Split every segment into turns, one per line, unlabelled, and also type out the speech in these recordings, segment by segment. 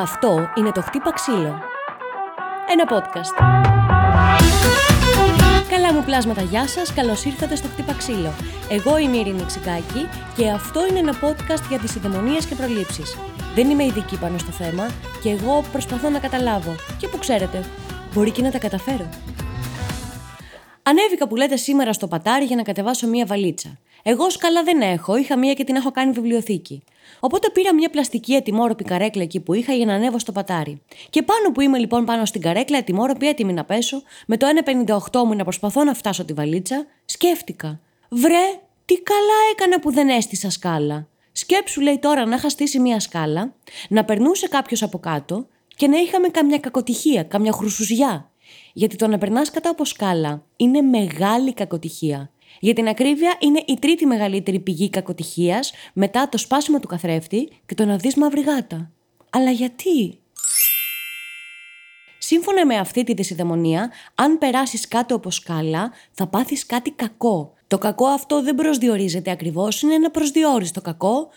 Αυτό είναι το «Χτύπα ξύλο». Ένα podcast. Καλά μου πλάσματα, γεια σας, καλώς ήρθατε στο «Χτύπα ξύλο». Εγώ είμαι η Ειρήνη Ξικάκη και αυτό είναι ένα podcast για τις ειδαιμονίες και προλήψεις. Δεν είμαι ειδική πάνω στο θέμα και εγώ προσπαθώ να καταλάβω. Και που ξέρετε, μπορεί και να τα καταφέρω. Ανέβηκα που λέτε σήμερα στο πατάρι για να κατεβάσω μία βαλίτσα. Εγώ σκαλά δεν έχω, είχα μία και την έχω κάνει βιβλιοθήκη. Οπότε πήρα μια πλαστική ετοιμόρροπη καρέκλα εκεί που είχα για να ανέβω στο πατάρι. Και πάνω που είμαι λοιπόν πάνω στην καρέκλα, ετοιμόρροπη, έτοιμη να πέσω, με το 1,58 μου να προσπαθώ να φτάσω τη βαλίτσα, σκέφτηκα. Βρε, τι καλά έκανα που δεν έστησα σκάλα. Σκέψου, λέει τώρα, να είχα στήσει μια σκάλα, να περνούσε κάποιος από κάτω και να είχαμε καμιά κακοτυχία, καμιά χρουσουζιά. Γιατί το να περνάς κάτω από σκάλα είναι μεγάλη κακοτυχία. Για την ακρίβεια, είναι η τρίτη μεγαλύτερη πηγή κακοτυχίας μετά το σπάσιμο του καθρέφτη και το να δεις μαύρη γάτα. Αλλά γιατί; Σύμφωνα με αυτή τη δυσιδαιμονία, αν περάσεις κάτω από σκάλα, θα πάθεις κάτι κακό. Το κακό αυτό δεν προσδιορίζεται ακριβώς, είναι ένα προσδιορίστο κακό,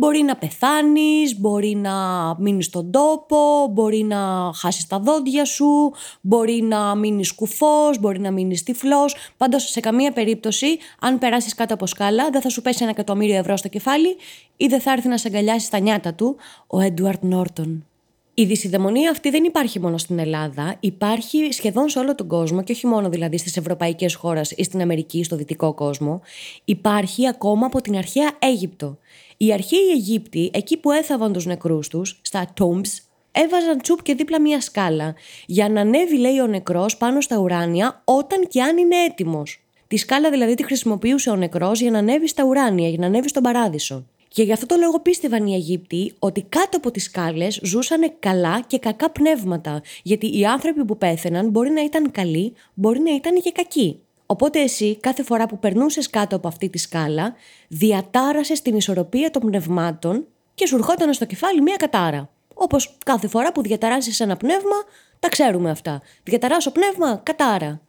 Μπορεί να πεθάνεις, μπορεί να μείνεις στον τόπο, μπορεί να χάσεις τα δόντια σου, μπορεί να μείνεις κουφός, μπορεί να μείνεις τυφλός. Πάντως σε καμία περίπτωση αν περάσεις κάτω από σκάλα δεν θα σου πέσει ένα εκατομμύριο ευρώ στο κεφάλι ή δεν θα έρθει να σε αγκαλιάσει τα νιάτα του ο Έντουαρτ Νόρτον. Η δυσιδαιμονία αυτή δεν υπάρχει μόνο στην Ελλάδα, υπάρχει σχεδόν σε όλο τον κόσμο και όχι μόνο δηλαδή στις ευρωπαϊκές χώρες ή στην Αμερική, στο δυτικό κόσμο. Υπάρχει ακόμα από την αρχαία Αίγυπτο. Οι αρχαίοι Αιγύπτιοι, εκεί που έθαβαν τους νεκρούς τους, στα tombs, έβαζαν τσουπ και δίπλα μια σκάλα, για να ανέβει λέει ο νεκρός πάνω στα ουράνια όταν και αν είναι έτοιμος. Τη σκάλα δηλαδή τη χρησιμοποιούσε ο νεκρός για να ανέβει στα ουράνια, για να ανέβει στον παράδεισο. Και γι' αυτό το λόγο πίστευαν οι Αιγύπτιοι ότι κάτω από τις σκάλες ζούσαν καλά και κακά πνεύματα, γιατί οι άνθρωποι που πέθαιναν μπορεί να ήταν καλοί, μπορεί να ήταν και κακοί. Οπότε εσύ κάθε φορά που περνούσες κάτω από αυτή τη σκάλα, διατάρασες την ισορροπία των πνευμάτων και σου ερχόταν στο κεφάλι μία κατάρα. Όπως κάθε φορά που διαταράσει ένα πνεύμα, τα ξέρουμε αυτά. Διαταράσω πνεύμα, κατάρα.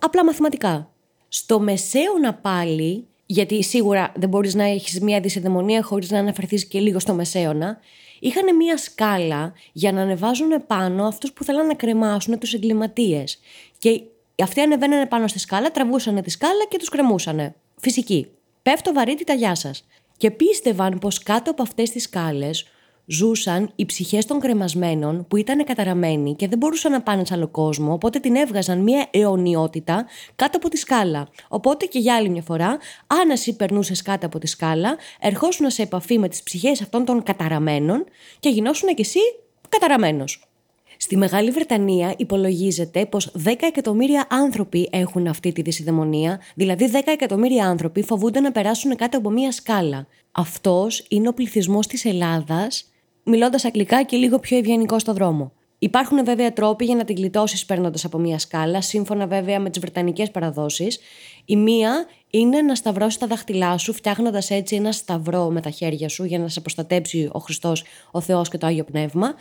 Απλά μαθηματικά. Στο μεσαίωνα πάλι, γιατί σίγουρα δεν μπορείς να έχεις μία δυσεδαιμονία χωρίς να αναφερθείς και λίγο στο μεσαίωνα, είχαν μία σκάλα για να ανεβάζουν πάνω αυτούς που θέλαν να κρεμάσουν τους εγκληματίες. Και αυτοί ανεβαίνανε πάνω στη σκάλα, τραβούσαν τη σκάλα και τους κρεμούσαν. Φυσική. Πέφτω βαρύτητα, γεια σας. Και πίστευαν πως κάτω από αυτές τις σκάλες ζούσαν οι ψυχές των κρεμασμένων που ήταν καταραμένοι και δεν μπορούσαν να πάνε σε άλλο κόσμο, οπότε την έβγαζαν μια αιωνιότητα κάτω από τη σκάλα. Οπότε και για άλλη μια φορά, αν εσύ περνούσες κάτω από τη σκάλα, ερχόσουν σε επαφή με τις ψυχές αυτών των καταραμένων και γινόσουν κι εσύ καταραμένος. Στη Μεγάλη Βρετανία υπολογίζεται πως 10 εκατομμύρια άνθρωποι έχουν αυτή τη δυσιδαιμονία, δηλαδή 10 εκατομμύρια άνθρωποι φοβούνται να περάσουν κάτω από μία σκάλα. Αυτός είναι ο πληθυσμός της Ελλάδας, μιλώντας αγγλικά και λίγο πιο ευγενικό στο δρόμο. Υπάρχουν βέβαια τρόποι για να την γλιτώσεις παίρνοντας από μία σκάλα, σύμφωνα βέβαια με τις βρετανικές παραδόσεις. Η μία είναι να σταυρώσει τα δάχτυλά σου, φτιάχνοντας έτσι ένα σταυρό με τα χέρια σου για να σε προστατέψει ο Χριστός, ο Θεός και το άγιο πνεύμα.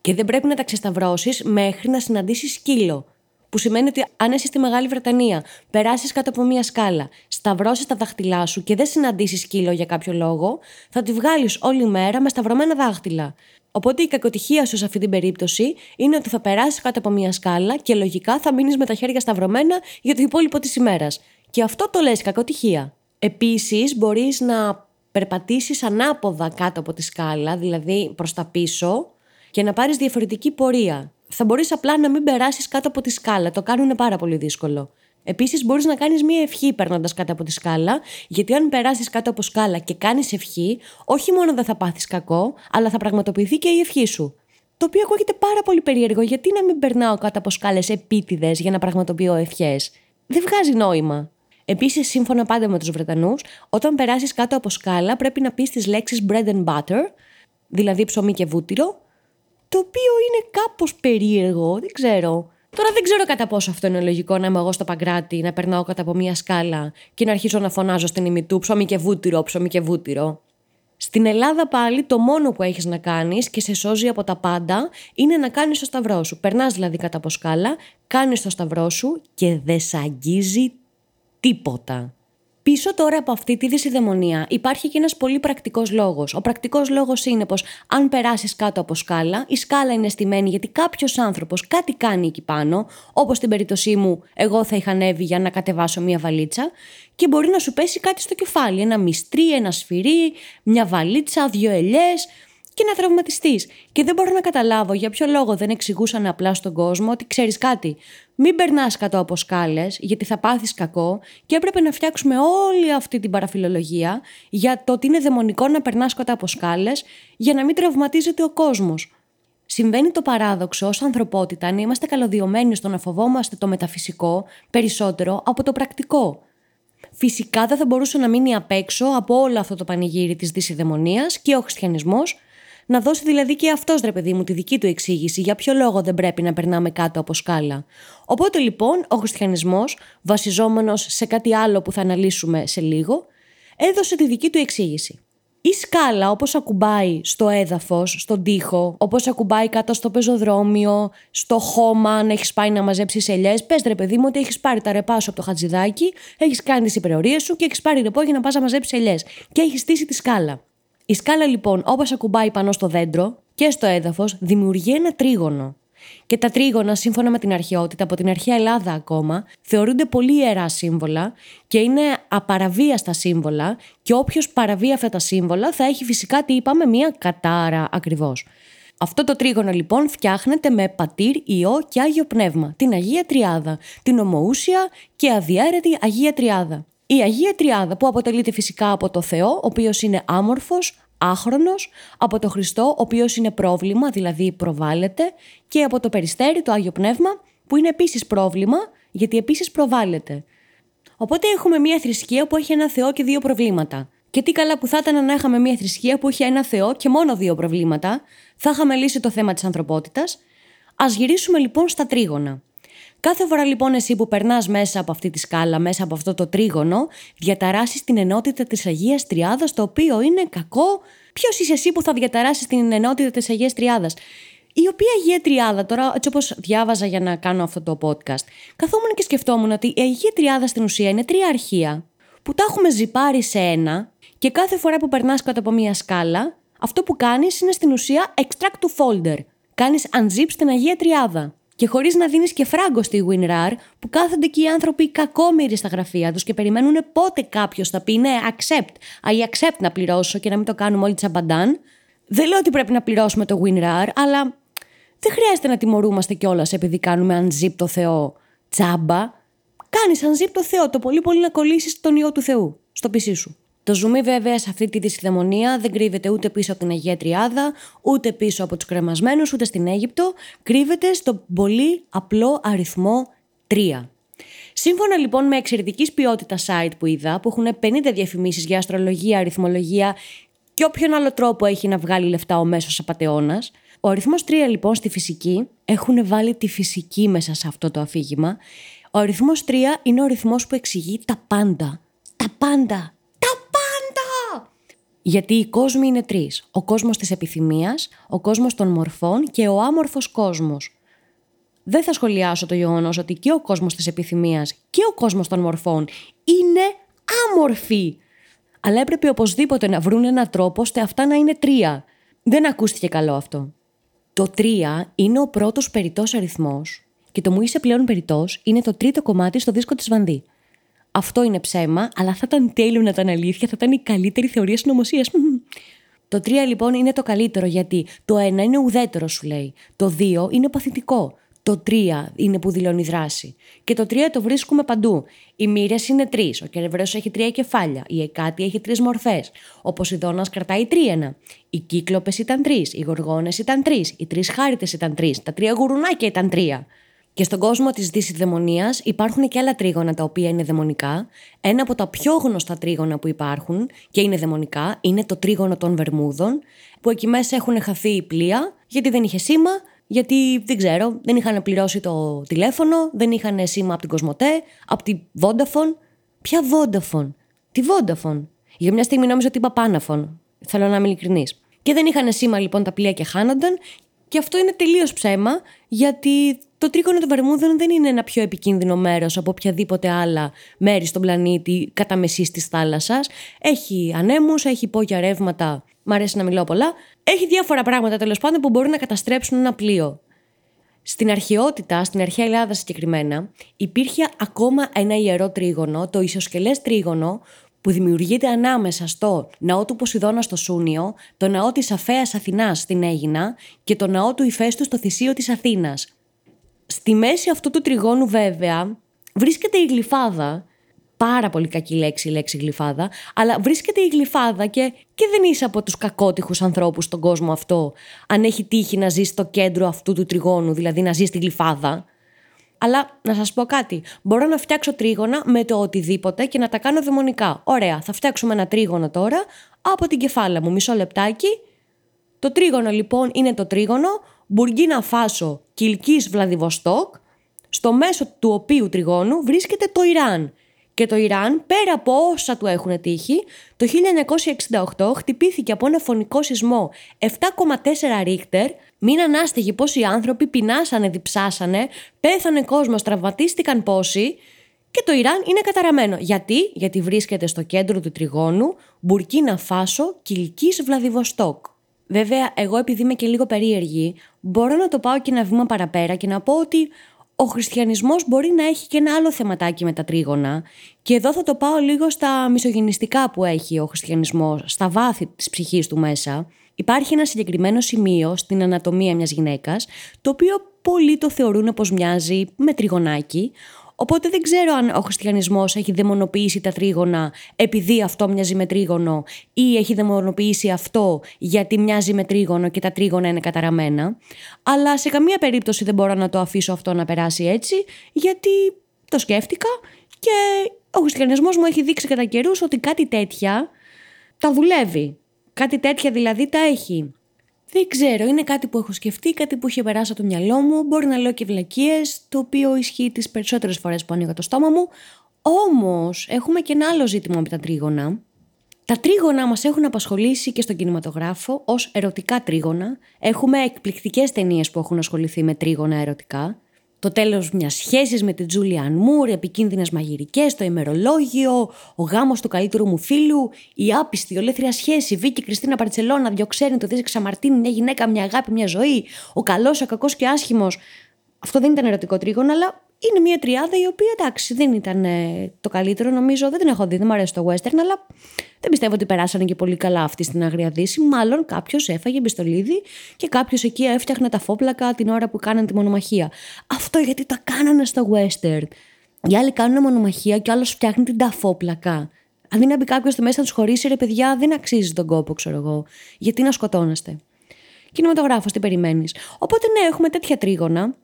Και δεν πρέπει να τα ξεσταυρώσεις μέχρι να συναντήσεις σκύλο. Που σημαίνει ότι αν είσαι στη Μεγάλη Βρετανία, περάσεις κάτω από μία σκάλα, σταυρώσεις τα δάχτυλά σου και δεν συναντήσεις σκύλο για κάποιο λόγο, θα τη βγάλεις όλη μέρα με σταυρωμένα δάχτυλα. Οπότε η κακοτυχία σου σε αυτή την περίπτωση είναι ότι θα περάσεις κάτω από μία σκάλα και λογικά θα μείνεις με τα χέρια σταυρωμένα για το υπόλοιπο της ημέρας. Και αυτό το λες κακοτυχία. Επίσης, μπορείς να περπατήσεις ανάποδα κάτω από τη σκάλα, δηλαδή προς τα πίσω, και να πάρεις διαφορετική πορεία. Θα μπορείς απλά να μην περάσεις κάτω από τη σκάλα. Το κάνουν πάρα πολύ δύσκολο. Επίσης, μπορείς να κάνεις μία ευχή περνώντας κάτω από τη σκάλα, γιατί αν περάσεις κάτω από σκάλα και κάνεις ευχή, όχι μόνο δεν θα πάθεις κακό, αλλά θα πραγματοποιηθεί και η ευχή σου. Το οποίο ακούγεται πάρα πολύ περίεργο, γιατί να μην περνάω κάτω από σκάλες επίτηδες για να πραγματοποιώ ευχές; Δεν βγάζει νόημα. Επίσης, σύμφωνα πάντα με τους Βρετανούς, όταν περάσεις κάτω από σκάλα, πρέπει να πεις τις λέξεις bread and butter, δηλαδή ψωμί και βούτυρο, το οποίο είναι κάπως περίεργο, δεν ξέρω. Τώρα δεν ξέρω κατά πόσο αυτό είναι λογικό να είμαι εγώ στο παγκράτη, να περνάω κάτω από μία σκάλα και να αρχίσω να φωνάζω στην ημιτού ψωμί και βούτυρο, ψωμί και βούτυρο. Στην Ελλάδα πάλι το μόνο που έχεις να κάνεις και σε σώζει από τα πάντα είναι να κάνεις το σταυρό σου. Περνάς δηλαδή κάτω από σκάλα, κάνεις το σταυρό σου και δεν σ' αγγίζει τίποτα. Πίσω τώρα από αυτή τη δυσιδαιμονία υπάρχει και ένας πολύ πρακτικός λόγος. Ο πρακτικός λόγος είναι πως αν περάσεις κάτω από σκάλα, η σκάλα είναι στημένη γιατί κάποιος άνθρωπος κάτι κάνει εκεί πάνω, όπως στην περίπτωσή μου, εγώ θα είχα ανέβει για να κατεβάσω μία βαλίτσα, και μπορεί να σου πέσει κάτι στο κεφάλι. Ένα μυστρί, ένα σφυρί, μια βαλίτσα, δύο ελιές και να τραυματιστείς. Και δεν μπορώ να καταλάβω για ποιο λόγο δεν εξηγούσαν απλά στον κόσμο ότι ξέρεις κάτι. Μην περνάς κάτω από σκάλες, γιατί θα πάθεις κακό, και έπρεπε να φτιάξουμε όλη αυτή την παραφιλολογία για το ότι είναι δαιμονικό να περνάς κάτω από σκάλες για να μην τραυματίζεται ο κόσμος. Συμβαίνει το παράδοξο ως ανθρωπότητα να είμαστε καλωδιωμένοι στο να φοβόμαστε το μεταφυσικό περισσότερο από το πρακτικό. Φυσικά δεν θα μπορούσε να μείνει απ' έξω από όλο αυτό το πανηγύρι της δυσιδαιμονίας και ο χριστιανισμός, να δώσει δηλαδή και αυτός ρε παιδί μου τη δική του εξήγηση για ποιο λόγο δεν πρέπει να περνάμε κάτω από σκάλα. Οπότε λοιπόν ο χριστιανισμός, βασιζόμενος σε κάτι άλλο που θα αναλύσουμε σε λίγο, έδωσε τη δική του εξήγηση. Η σκάλα όπως ακουμπάει στο έδαφος, στον τοίχο, όπως ακουμπάει κάτω στο πεζοδρόμιο, στο χώμα αν έχεις πάει να μαζέψεις ελιές, πες ρε παιδί μου ότι έχεις πάρει τα ρεπά σου από το χατζηδάκι, έχεις κάνει τις υπερορίες σου και έχεις πάρει ρεπό για να πας να μαζέψεις ελιές και έχεις στήσει τη σκάλα. Η σκάλα λοιπόν όπως ακουμπάει πάνω στο δέντρο και στο έδαφος δημιουργεί ένα τρίγωνο. Και τα τρίγωνα, σύμφωνα με την αρχαιότητα, από την αρχαία Ελλάδα ακόμα, θεωρούνται πολύ ιερά σύμβολα και είναι απαραβίαστα σύμβολα και όποιος παραβεί αυτά τα σύμβολα θα έχει φυσικά, τι είπαμε, μία κατάρα ακριβώς. Αυτό το τρίγωνο λοιπόν φτιάχνεται με πατήρ, ιό και άγιο πνεύμα, την Αγία Τριάδα, την ομοούσια και αδιαίρετη Αγία Τριάδα. Η Αγία Τριάδα που αποτελείται φυσικά από το Θεό, ο οποίος είναι άμορφος, άχρονος, από το Χριστό, ο οποίος είναι πρόβλημα, δηλαδή προβάλλεται, και από το Περιστέρι, το Άγιο Πνεύμα, που είναι επίσης πρόβλημα, γιατί επίσης προβάλλεται. Οπότε έχουμε μια θρησκεία που έχει ένα Θεό και δύο προβλήματα. Και τι καλά που θα ήταν να είχαμε μια θρησκεία που έχει ένα Θεό και μόνο δύο προβλήματα, θα είχαμε λύσει το θέμα της ανθρωπότητας. Ας γυρίσουμε λοιπόν στα τρίγωνα. Κάθε φορά λοιπόν εσύ που περνάς μέσα από αυτή τη σκάλα, μέσα από αυτό το τρίγωνο, διαταράσεις την ενότητα της Αγίας Τριάδας, το οποίο είναι κακό. Ποιος είσαι εσύ που θα διαταράσεις την ενότητα της Αγίας Τριάδας; Η οποία Αγία Τριάδα, τώρα έτσι όπως διάβαζα για να κάνω αυτό το podcast, καθόμουν και σκεφτόμουν ότι η Αγία Τριάδα στην ουσία είναι τρία αρχεία που τα έχουμε ζυπάρει σε ένα και κάθε φορά που περνάς κάτω από μία σκάλα, αυτό που κάνεις είναι στην ουσία extract to folder. Κάνεις unzip στην Αγία Τριάδα. Και χωρίς να δίνεις και φράγκο στη WinRAR, που κάθονται και οι άνθρωποι κακόμοιροι στα γραφεία τους και περιμένουν πότε κάποιος θα πει ναι, accept, I accept να πληρώσω και να μην το κάνουμε όλοι τσαμπαντάν. Δεν λέω ότι πρέπει να πληρώσουμε το WinRAR, αλλά δεν χρειάζεται να τιμωρούμαστε κιόλας επειδή κάνουμε unzip το Θεό τσάμπα. Κάνεις unzip το Θεό, το πολύ πολύ να κολλήσεις τον ιό του Θεού στο πισί σου. Το ζουμί βέβαια σε αυτή τη δυσιδαιμονία δεν κρύβεται ούτε πίσω από την Αγία Τριάδα, ούτε πίσω από τους κρεμασμένους, ούτε στην Αίγυπτο. Κρύβεται στο πολύ απλό αριθμό 3. Σύμφωνα λοιπόν με εξαιρετικής ποιότητας site που είδα, που έχουν 50 διαφημίσεις για αστρολογία, αριθμολογία και όποιον άλλο τρόπο έχει να βγάλει λεφτά ο μέσος απατεώνας, ο αριθμός 3 λοιπόν στη φυσική, έχουν βάλει τη φυσική μέσα σε αυτό το αφήγημα. Ο αριθμός 3 είναι ο αριθμός που εξηγεί τα πάντα. Τα πάντα. Γιατί οι κόσμοι είναι τρεις. Ο κόσμος της επιθυμίας, ο κόσμος των μορφών και ο άμορφος κόσμος. Δεν θα σχολιάσω το γεγονός ότι και ο κόσμος της επιθυμίας και ο κόσμος των μορφών είναι άμορφοι. Αλλά έπρεπε οπωσδήποτε να βρουν έναν τρόπο ώστε αυτά να είναι τρία. Δεν ακούστηκε καλό αυτό. Το τρία είναι ο πρώτος περιττός αριθμός και το μου είσαι πλέον περιττός είναι το τρίτο κομμάτι στο δίσκο της Βανδί αυτό είναι ψέμα, αλλά θα ήταν τέλειο να ήταν αλήθεια, θα ήταν η καλύτερη θεωρία συνωμοσίας. Το 3 λοιπόν είναι το καλύτερο γιατί το 1 είναι ουδέτερο, σου λέει. Το 2 είναι παθητικό. Το 3 είναι που δηλώνει δράση. Και το 3 το βρίσκουμε παντού. Οι μοίρες είναι τρεις. Ο Κερεβραίο έχει τρία κεφάλια. Η Εκάτη έχει τρεις μορφές. Ο Ποσειδώνας κρατάει τρίενα. Οι Κύκλοπες ήταν τρεις. Οι Γοργόνες ήταν τρεις. Οι τρεις Χάριτες ήταν τρεις. Τα τρία γουρουνάκια ήταν τρία. Και στον κόσμο της δυσιδαιμονία υπάρχουν και άλλα τρίγωνα τα οποία είναι δαιμονικά. Ένα από τα πιο γνωστά τρίγωνα που υπάρχουν και είναι δαιμονικά είναι το τρίγωνο των Βερμούδων, που εκεί μέσα έχουν χαθεί η πλοία γιατί δεν είχε σήμα, γιατί δεν ξέρω, δεν είχαν πληρώσει το τηλέφωνο, δεν είχαν σήμα από την Κοσμοτέ, από τη Vodafone. Ποια Vodafone, τη Vodafone. Για μια στιγμή νόμιζα ότι είπα Panafone. Θέλω να είμαι ειλικρινής. Και δεν είχαν σήμα λοιπόν τα πλοία και χάνονταν Και αυτό είναι τελείως ψέμα, γιατί το τρίγωνο των Βερμούδων δεν είναι ένα πιο επικίνδυνο μέρος από οποιαδήποτε άλλα μέρη στον πλανήτη κατά μεσής της θάλασσας. Έχει ανέμους, έχει υπόγεια ρεύματα. Μ' αρέσει να μιλάω πολλά. Έχει διάφορα πράγματα τέλος πάντων που μπορούν να καταστρέψουν ένα πλοίο. Στην αρχαιότητα, στην αρχαία Ελλάδα συγκεκριμένα, υπήρχε ακόμα ένα ιερό τρίγωνο, το ισοσκελές τρίγωνο, που δημιουργείται ανάμεσα στο ναό του Ποσειδώνα στο Σούνιο, το ναό της Αφέας Αθηνάς στην Αίγινα και το ναό του Ιφέστου στο Θησίο της Αθήνας. Στη μέση αυτού του τριγώνου βέβαια βρίσκεται η γλυφάδα, πάρα πολύ κακή λέξη η λέξη γλυφάδα, αλλά βρίσκεται η γλυφάδα και, και δεν είσαι από τους κακότυχους ανθρώπους στον κόσμο αυτό, αν έχει τύχει να ζεις στο κέντρο αυτού του τριγώνου, δηλαδή να ζεις στη γλυφάδα. Αλλά να σας πω κάτι, μπορώ να φτιάξω τρίγωνα με το οτιδήποτε και να τα κάνω δαιμονικά. Ωραία, θα φτιάξουμε ένα τρίγωνο τώρα από την κεφάλα μου, μισό λεπτάκι. Το τρίγωνο λοιπόν είναι το τρίγωνο Μπουργκίνα Φάσο Κιλκής Βλαδιβοστόκ, στο μέσο του οποίου τριγώνου βρίσκεται το Ιράν. Και το Ιράν, πέρα από όσα του έχουν τύχει, το 1968 χτυπήθηκε από ένα φωνικό σεισμό 7,4 ρίχτερ, μείναν άστιγοι πόσοι άνθρωποι, πεινάσανε, διψάσανε, πέθανε κόσμος, τραυματίστηκαν πόσοι και το Ιράν είναι καταραμένο. Γιατί; Γιατί βρίσκεται στο κέντρο του τριγώνου Μπουρκίνα Φάσο Κιλκής Βλαδιβοστόκ. Βέβαια, εγώ επειδή είμαι και λίγο περίεργη, μπορώ να το πάω και ένα βήμα παραπέρα και να πω ότι ο χριστιανισμός μπορεί να έχει και ένα άλλο θεματάκι με τα τρίγωνα και εδώ θα το πάω λίγο στα μισογενιστικά που έχει ο χριστιανισμός, στα βάθη της ψυχής του μέσα. Υπάρχει ένα συγκεκριμένο σημείο στην ανατομία μιας γυναίκας, το οποίο πολλοί το θεωρούν πως μοιάζει με τριγωνάκι, Οπότε δεν ξέρω αν ο χριστιανισμός έχει δαιμονοποιήσει τα τρίγωνα επειδή αυτό μοιάζει με τρίγωνο ή έχει δαιμονοποιήσει αυτό γιατί μοιάζει με τρίγωνο και τα τρίγωνα είναι καταραμένα. Αλλά σε καμία περίπτωση δεν μπορώ να το αφήσω αυτό να περάσει έτσι γιατί το σκέφτηκα και ο χριστιανισμός μου έχει δείξει κατά καιρούς ότι κάτι τέτοια τα δουλεύει. Κάτι τέτοια δηλαδή τα έχει. Δεν ξέρω, είναι κάτι που έχω σκεφτεί, κάτι που είχε περάσει από το μυαλό μου. Μπορεί να λέω και βλακίες, το οποίο ισχύει τις περισσότερες φορές που ανοίγω το στόμα μου. Όμως, έχουμε και ένα άλλο ζήτημα με τα τρίγωνα. Τα τρίγωνα μας έχουν απασχολήσει και στον κινηματογράφο ως ερωτικά τρίγωνα. Έχουμε εκπληκτικές ταινίες που έχουν ασχοληθεί με τρίγωνα ερωτικά το τέλος μιας σχέσης με την Τζούλιαν Μουρ, επικίνδυνες μαγειρικές, το ημερολόγιο, ο γάμος του καλύτερου μου φίλου, η άπιστη ολέθρια σχέση, Βίκη Κριστίνα Παρτσελώνα, διοξέρι, το Δίζε Ξαμαρτίνη, μια γυναίκα, μια αγάπη, μια ζωή, ο καλός, ο κακός και άσχημος. Αυτό δεν ήταν ερωτικό τρίγωνο, αλλά είναι μια τριάδα η οποία εντάξει δεν ήταν ε, το καλύτερο νομίζω, δεν την έχω δει, δεν μου αρέσει το western, αλλά δεν πιστεύω ότι περάσανε και πολύ καλά αυτή στην Αγρία Δύση. Μάλλον κάποιος έφαγε μπιστολίδι και κάποιος εκεί έφτιαχνε τα φόπλακα την ώρα που κάνανε τη μονομαχία. Αυτό γιατί τα κάνανε στο western. Οι άλλοι κάνουν μονομαχία και ο άλλος φτιάχνει την ταφόπλακα. Αντί να μπει κάποιος στο μέσα να τους χωρίσει, ρε παιδιά, δεν αξίζει τον κόπο, ξέρω εγώ. Γιατί να σκοτώνεστε. Κινηματογράφος, τι περιμένεις. Οπότε ναι, έχουμε τέτοια τρίγωνα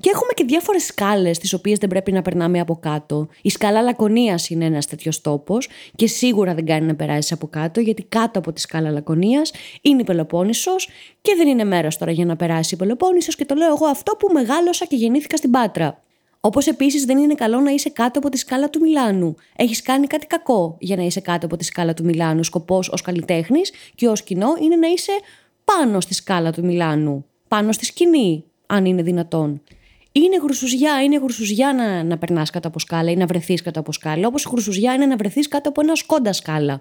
και έχουμε και διάφορες σκάλες, τις οποίες δεν πρέπει να περνάμε από κάτω. Η σκάλα Λακωνίας είναι ένας τέτοιος τόπος και σίγουρα δεν κάνει να περάσεις από κάτω, γιατί κάτω από τη σκάλα Λακωνίας είναι η Πελοπόννησος και δεν είναι μέρος τώρα για να περάσει η Πελοπόννησος και το λέω εγώ αυτό που μεγάλωσα και γεννήθηκα στην Πάτρα. Όπως επίσης δεν είναι καλό να είσαι κάτω από τη σκάλα του Μιλάνου. Έχεις κάνει κάτι κακό για να είσαι κάτω από τη σκάλα του Μιλάνου. Σκοπός ως καλλιτέχνης και ως κοινό είναι να είσαι πάνω στη σκάλα του Μιλάνου. Πάνω στη σκηνή, αν είναι δυνατόν. Είναι γρουσουζιά, είναι γρουσουζιά να, να περνάς κάτω από σκάλα ή να βρεθείς κάτω από σκάλα, όπως γρουσουζιά είναι να βρεθείς κάτω από ένα σκόντα σκάλα.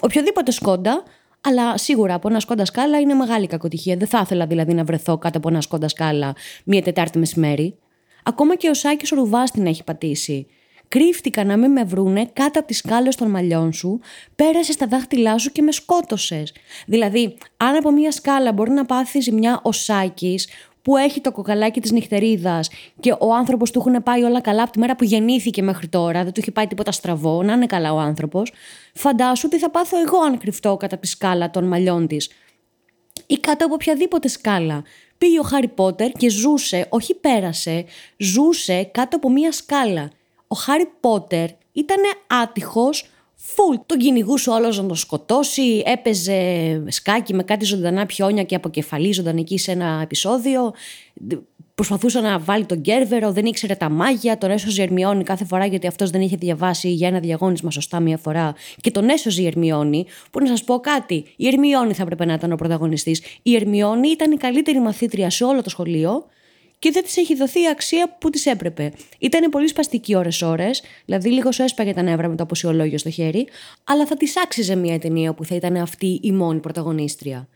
Οποιοδήποτε σκόντα, αλλά σίγουρα από ένα σκόντα σκάλα είναι μεγάλη κακοτυχία. Δεν θα ήθελα δηλαδή να βρεθώ κάτω από ένα σκόντα σκάλα μία Τετάρτη μεσημέρι. Ακόμα και ο Σάκης ο Ρουβάς την έχει πατήσει. Κρύφτηκα να μην με βρούνε κάτω από τις σκάλες των μαλλιών σου, πέρασε στα δάχτυλά σου και με σκότωσες. Δηλαδή, αν από μία σκάλα μπορεί να πάθεις ζημιά ο Σάκης, που έχει το κοκαλάκι της νυχτερίδας και ο άνθρωπος του έχουν πάει όλα καλά από τη μέρα που γεννήθηκε μέχρι τώρα, δεν του έχει πάει τίποτα στραβό, να είναι καλά ο άνθρωπος, φαντάσου τι θα πάθω εγώ αν κρυφτώ κατά τη σκάλα των μαλλιών της. Ή κάτω από οποιαδήποτε σκάλα. Πήγε ο Χάρι Πότερ και ζούσε, όχι πέρασε, ζούσε κάτω από μία σκάλα. Ο Χάρι Πότερ ήταν άτυχος Φουλ. Τον κυνηγούσε όλος να τον σκοτώσει. Έπαιζε σκάκι με κάτι ζωντανά πιόνια και αποκεφαλίζονταν εκεί σε ένα επεισόδιο. προσπαθούσε να βάλει τον Κέρβερο, δεν ήξερε τα μάγια, τον έσωζε η Ερμιόνη κάθε φορά γιατί αυτός δεν είχε διαβάσει για ένα διαγώνισμα σωστά μία φορά και τον έσωζε η Ερμιόνη. Που να σας πω κάτι, η Ερμιόνη θα έπρεπε να ήταν ο πρωταγωνιστής. Η Ερμιόνη ήταν η καλύτερη μαθήτρια σε όλο το σχολείο και δεν της έχει δοθεί η αξία που της έπρεπε. Ήταν πολύ σπαστική ώρε-ώρε, δηλαδή λίγος σου έσπαγε τα νεύρα με το αποσιολόγιο στο χέρι, αλλά θα της άξιζε μια ταινία που θα ήταν αυτή η μόνη πρωταγωνίστρια.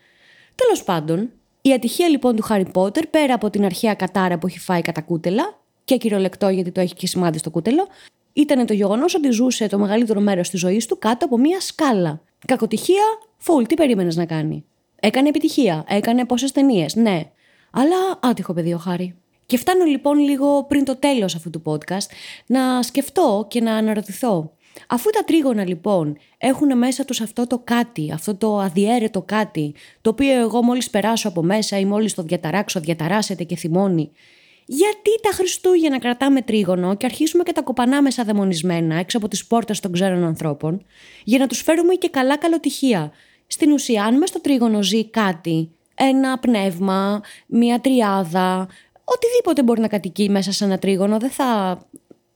Τέλος πάντων, η ατυχία λοιπόν του Χάρι Πότερ, πέρα από την αρχαία κατάρα που έχει φάει κατά κούτελα, και κυριολεκτό γιατί το έχει και σημάδι στο κούτελο, ήταν το γεγονός ότι ζούσε το μεγαλύτερο μέρος της ζωής του κάτω από μία σκάλα. Κακοτυχία, φουλ, τι περίμενες να κάνει; Έκανε επιτυχία, έκανε πόσες ταινίες, ναι. Αλλά άτυχο παιδί ο Χάρη. Και φτάνω λοιπόν λίγο πριν το τέλος αυτού του podcast να σκεφτώ και να αναρωτηθώ. Αφού τα τρίγωνα λοιπόν έχουν μέσα τους αυτό το κάτι, αυτό το αδιέρετο κάτι, το οποίο εγώ μόλις περάσω από μέσα ή μόλις το διαταράξω, διαταράσσεται και θυμώνει, γιατί τα Χριστούγεννα κρατάμε τρίγωνο και αρχίζουμε και τα κοπανάμε σαν δαιμονισμένα έξω από τις πόρτες των ξένων ανθρώπων, για να τους φέρουμε και καλά καλοτυχία. Στην ουσία, αν μες στο τρίγωνο ζει κάτι, ένα πνεύμα, μία τριάδα, οτιδήποτε μπορεί να κατοικεί μέσα σε ένα τρίγωνο, δεν θα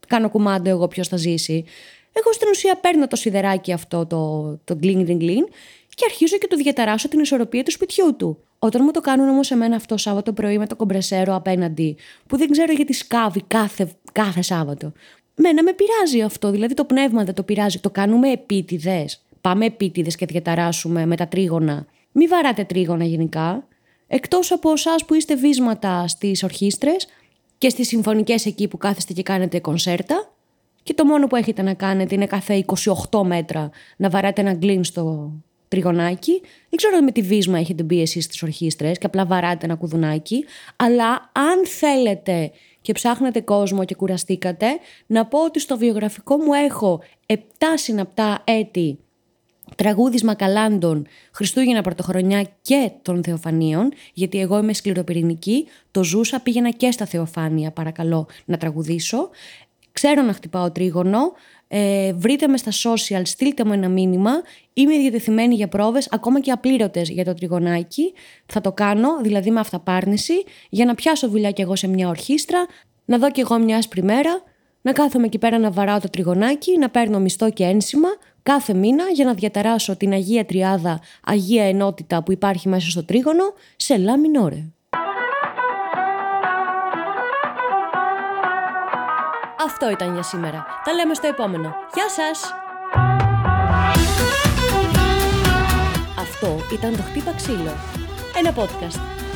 κάνω κουμάντο εγώ ποιος θα ζήσει. Εγώ στην ουσία παίρνω το σιδεράκι αυτό, το, το γκλιν γκλιν και αρχίζω και το διαταράσω την ισορροπία του σπιτιού του. Όταν μου το κάνουν όμως εμένα αυτό Σάββατο πρωί με το κομπρεσέρο απέναντι, που δεν ξέρω γιατί σκάβει κάθε, κάθε Σάββατο. Μένα με πειράζει αυτό, δηλαδή το πνεύμα δεν το πειράζει. Το κάνουμε επίτηδες. Πάμε επίτηδες και διαταράσουμε με τα τρίγωνα. Μη βαράτε τρίγωνα γενικά. Εκτός από εσάς που είστε βίσματα στις ορχήστρες και στις συμφωνικές εκεί που κάθεστε και κάνετε κονσέρτα, και το μόνο που έχετε να κάνετε είναι κάθε 28 μέτρα να βαράτε ένα γκλίν στο τριγωνάκι. Δεν ξέρω αν με τη βίσμα έχετε μπει εσείς στις ορχήστρες και απλά βαράτε ένα κουδουνάκι. Αλλά αν θέλετε και ψάχνετε κόσμο και κουραστήκατε, να πω ότι στο βιογραφικό μου έχω 7 συναπτά έτη τραγούδισμα καλάντων Χριστούγεννα Πρωτοχρονιά και των Θεοφανίων, γιατί εγώ είμαι σκληροπυρηνική, το ζούσα, πήγαινα και στα Θεοφάνεια παρακαλώ να τραγουδήσω. Ξέρω να χτυπάω τρίγωνο. Ε, βρείτε με στα social, στείλτε μου ένα μήνυμα. Είμαι διατεθειμένη για πρόβες, ακόμα και απλήρωτες για το τριγωνάκι. Θα το κάνω, δηλαδή με αυταπάρνηση, για να πιάσω δουλειά κι εγώ σε μια ορχήστρα, να δω κι εγώ μια άσπρη μέρα, να κάθομαι εκεί πέρα να βαράω το τριγωνάκι, να παίρνω μισθό και ένσημα κάθε μήνα για να διαταράσω την Αγία Τριάδα, Αγία Ενότητα που υπάρχει μέσα στο τρίγωνο σε λάμινόρε. Αυτό ήταν για σήμερα. Τα λέμε στο επόμενο. Γεια σας! Αυτό ήταν το Χτύπα Ξύλο. Ένα podcast